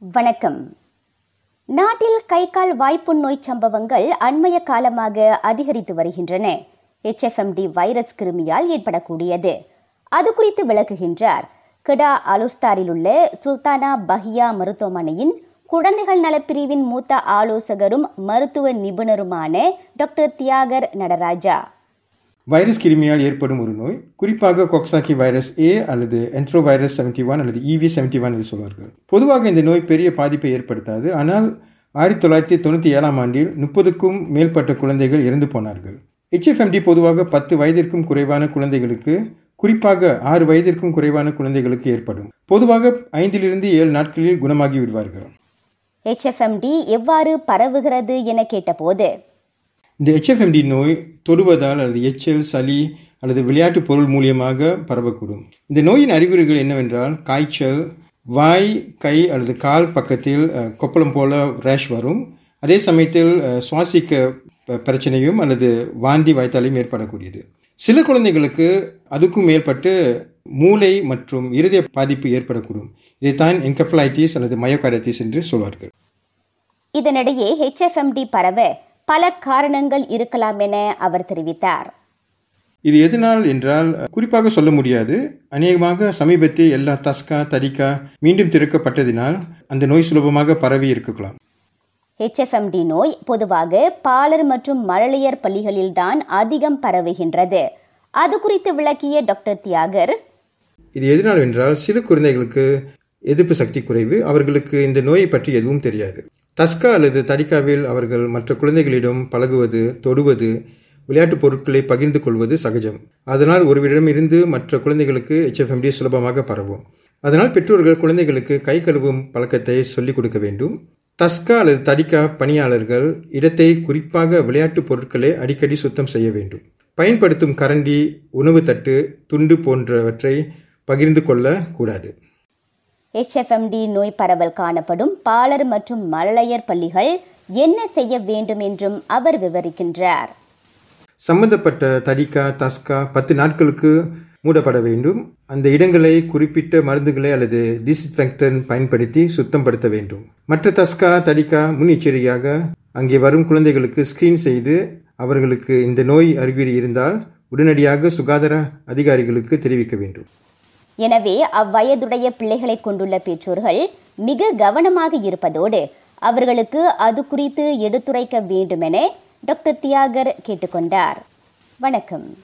வணக்கம். நாட்டில் கை கால் வாய்ப்புண் நோய் சம்பவங்கள் அண்மைய காலமாக அதிகரித்து வருகின்றன. ஹெச்எஃப்எம்டி வைரஸ் கிருமியால் ஏற்படக்கூடியது. அது குறித்து விளக்குகின்றார். கிடா அலுஸ்தாரில் உள்ள சுல்தானா பஹியா மருத்துவமனையின் குழந்தைகள் நலப்பிரிவின் மூத்த ஆலோசகரும் மருத்துவ நிபுணருமான டாக்டர் தியாகர் நடராஜா. வைரஸ் கிருமியால் ஏற்படும் ஒரு நோய். குறிப்பாக கொக்சாக்கி வைரஸ் ஏ அல்லது என்ட்ரோ வைரஸ் செவன்டி ஒன் அல்லது இவி செவன்டி ஒன் என்று சொல்வார்கள். பொதுவாக இந்த நோய் பெரிய பாதிப்பை ஏற்படுத்தாது. ஆனால் ஆயிரத்தி தொள்ளாயிரத்தி தொண்ணூற்றி ஏழாம் ஆண்டில் முப்பதுக்கும் மேற்பட்ட குழந்தைகள் இறந்து போனார்கள். ஹெச்எஃப்எம்டி பொதுவாக பத்து வயதிற்கும் குறைவான குழந்தைகளுக்கு குறிப்பாக ஆறு வயதிற்கும் குறைவான குழந்தைகளுக்கு ஏற்படும். பொதுவாக ஐந்திலிருந்து ஏழு நாட்களில் குணமாகி விடுவார்கள். ஹெச்எஃப்எம்டி எவ்வாறு பரவுகிறது என கேட்டபோது இந்த ஹெச்எஃப்எம்டி நோய் தொடுவதால் அல்லது எச்சல் சளி அல்லது விளையாட்டு பொருள் மூலியமாக பரவக்கூடும். இந்த நோயின் அறிகுறிகள் என்னவென்றால் காய்ச்சல் வாய் கை அல்லது கால் பக்கத்தில் கொப்பளம் போல ரேஷ் வரும். அதே சமயத்தில் சுவாசிக்க ப- பிரச்சனையும் அல்லது வாந்தி வாய்த்தாலையும் ஏற்படக்கூடியது. சில குழந்தைகளுக்கு அதுக்கும் மேற்பட்டு மூளை மற்றும் இருதய பாதிப்பு ஏற்படக்கூடும். இதைத்தான் என்கெஃபலைட்டிஸ் அல்லது மயோகார்டைட்டிஸ் என்று சொல்வார்கள். இதனிடையே ஹெச்எஃப்எம்டி பரவ பல காரணங்கள் இருக்கலாம் என அவர் தெரிவித்தார். இது எதனால் என்றால் குறிப்பாக சொல்ல முடியாது. அநேகமாக சமீபத்தில் எல்லா தஸ்கா தரிக்கா மீண்டும் திறக்கப்பட்டதினால் அந்த நோய் சுலபமாக பரவி இருக்கலாம். HFMD நோய் பொதுவாக பாலர் மற்றும் மழலையர் பள்ளிகளில்தான் அதிகம் பரவுகின்றது. அது குறித்து விளக்கிய டாக்டர் தியாகர் இது எதனால் என்றால் சில குழந்தைகளுக்கு எதிர்ப்பு சக்தி குறைவு அவர்களுக்கு இந்த நோயை பற்றி எதுவும் தெரியாது. தஸ்கா அல்லது தடிக்காவில் அவர்கள் மற்ற குழந்தைகளிடம் பழகுவது தொடுவது விளையாட்டுப் பொருட்களை பகிர்ந்து கொள்வது சகஜம். அதனால் ஒருவரிடமிருந்து மற்ற குழந்தைகளுக்கு ஹெச்எஃப்எம்டி சுலபமாக பரவும். அதனால் பெற்றோர்கள் குழந்தைகளுக்கு கை கழுவும் பழக்கத்தை சொல்லிக் கொடுக்க வேண்டும். தஸ்கா அல்லது தடிக்கா பணியாளர்கள் இடத்தை குறிப்பாக விளையாட்டுப் பொருட்களை அடிக்கடி சுத்தம் செய்ய வேண்டும். பயன்படுத்தும் கரண்டி உணவு தட்டு துண்டு போன்றவற்றை பகிர்ந்து கொள்ளக்கூடாது ஹெச்எஃப்எம்டி நோய் பரவல் காணப்படும் பாலர் மற்றும் மழலையர் பள்ளிகள் என்ன செய்ய வேண்டும் என்றும் அவர் விவரிக்கின்றார். சம்பந்தப்பட்ட தடிக்கா தஸ்கா பத்து நாட்களுக்கு மூடப்பட வேண்டும். அந்த இடங்களை குறிப்பிட்ட மருந்துகளை அல்லது டிஸ்இன்ஃபெக்டன் பயன்படுத்தி சுத்தப்படுத்த வேண்டும். மற்ற தஸ்கா தடிக்கா முன்னெச்சரிக்கையாக அங்கே வரும் குழந்தைகளுக்கு ஸ்கிரீன் செய்து அவர்களுக்கு இந்த நோய் அறிகுறி இருந்தால் உடனடியாக சுகாதார அதிகாரிகளுக்கு தெரிவிக்க வேண்டும். எனவே அவ்வயதுடைய பிள்ளைகளை கொண்டுள்ள பெற்றோர்கள் மிக கவனமாக இருப்பதோடு அவர்களுக்கு அது குறித்து எடுத்துரைக்க வேண்டுமென டாக்டர் தியாகர் கேட்டுக்கொண்டார். வணக்கம்.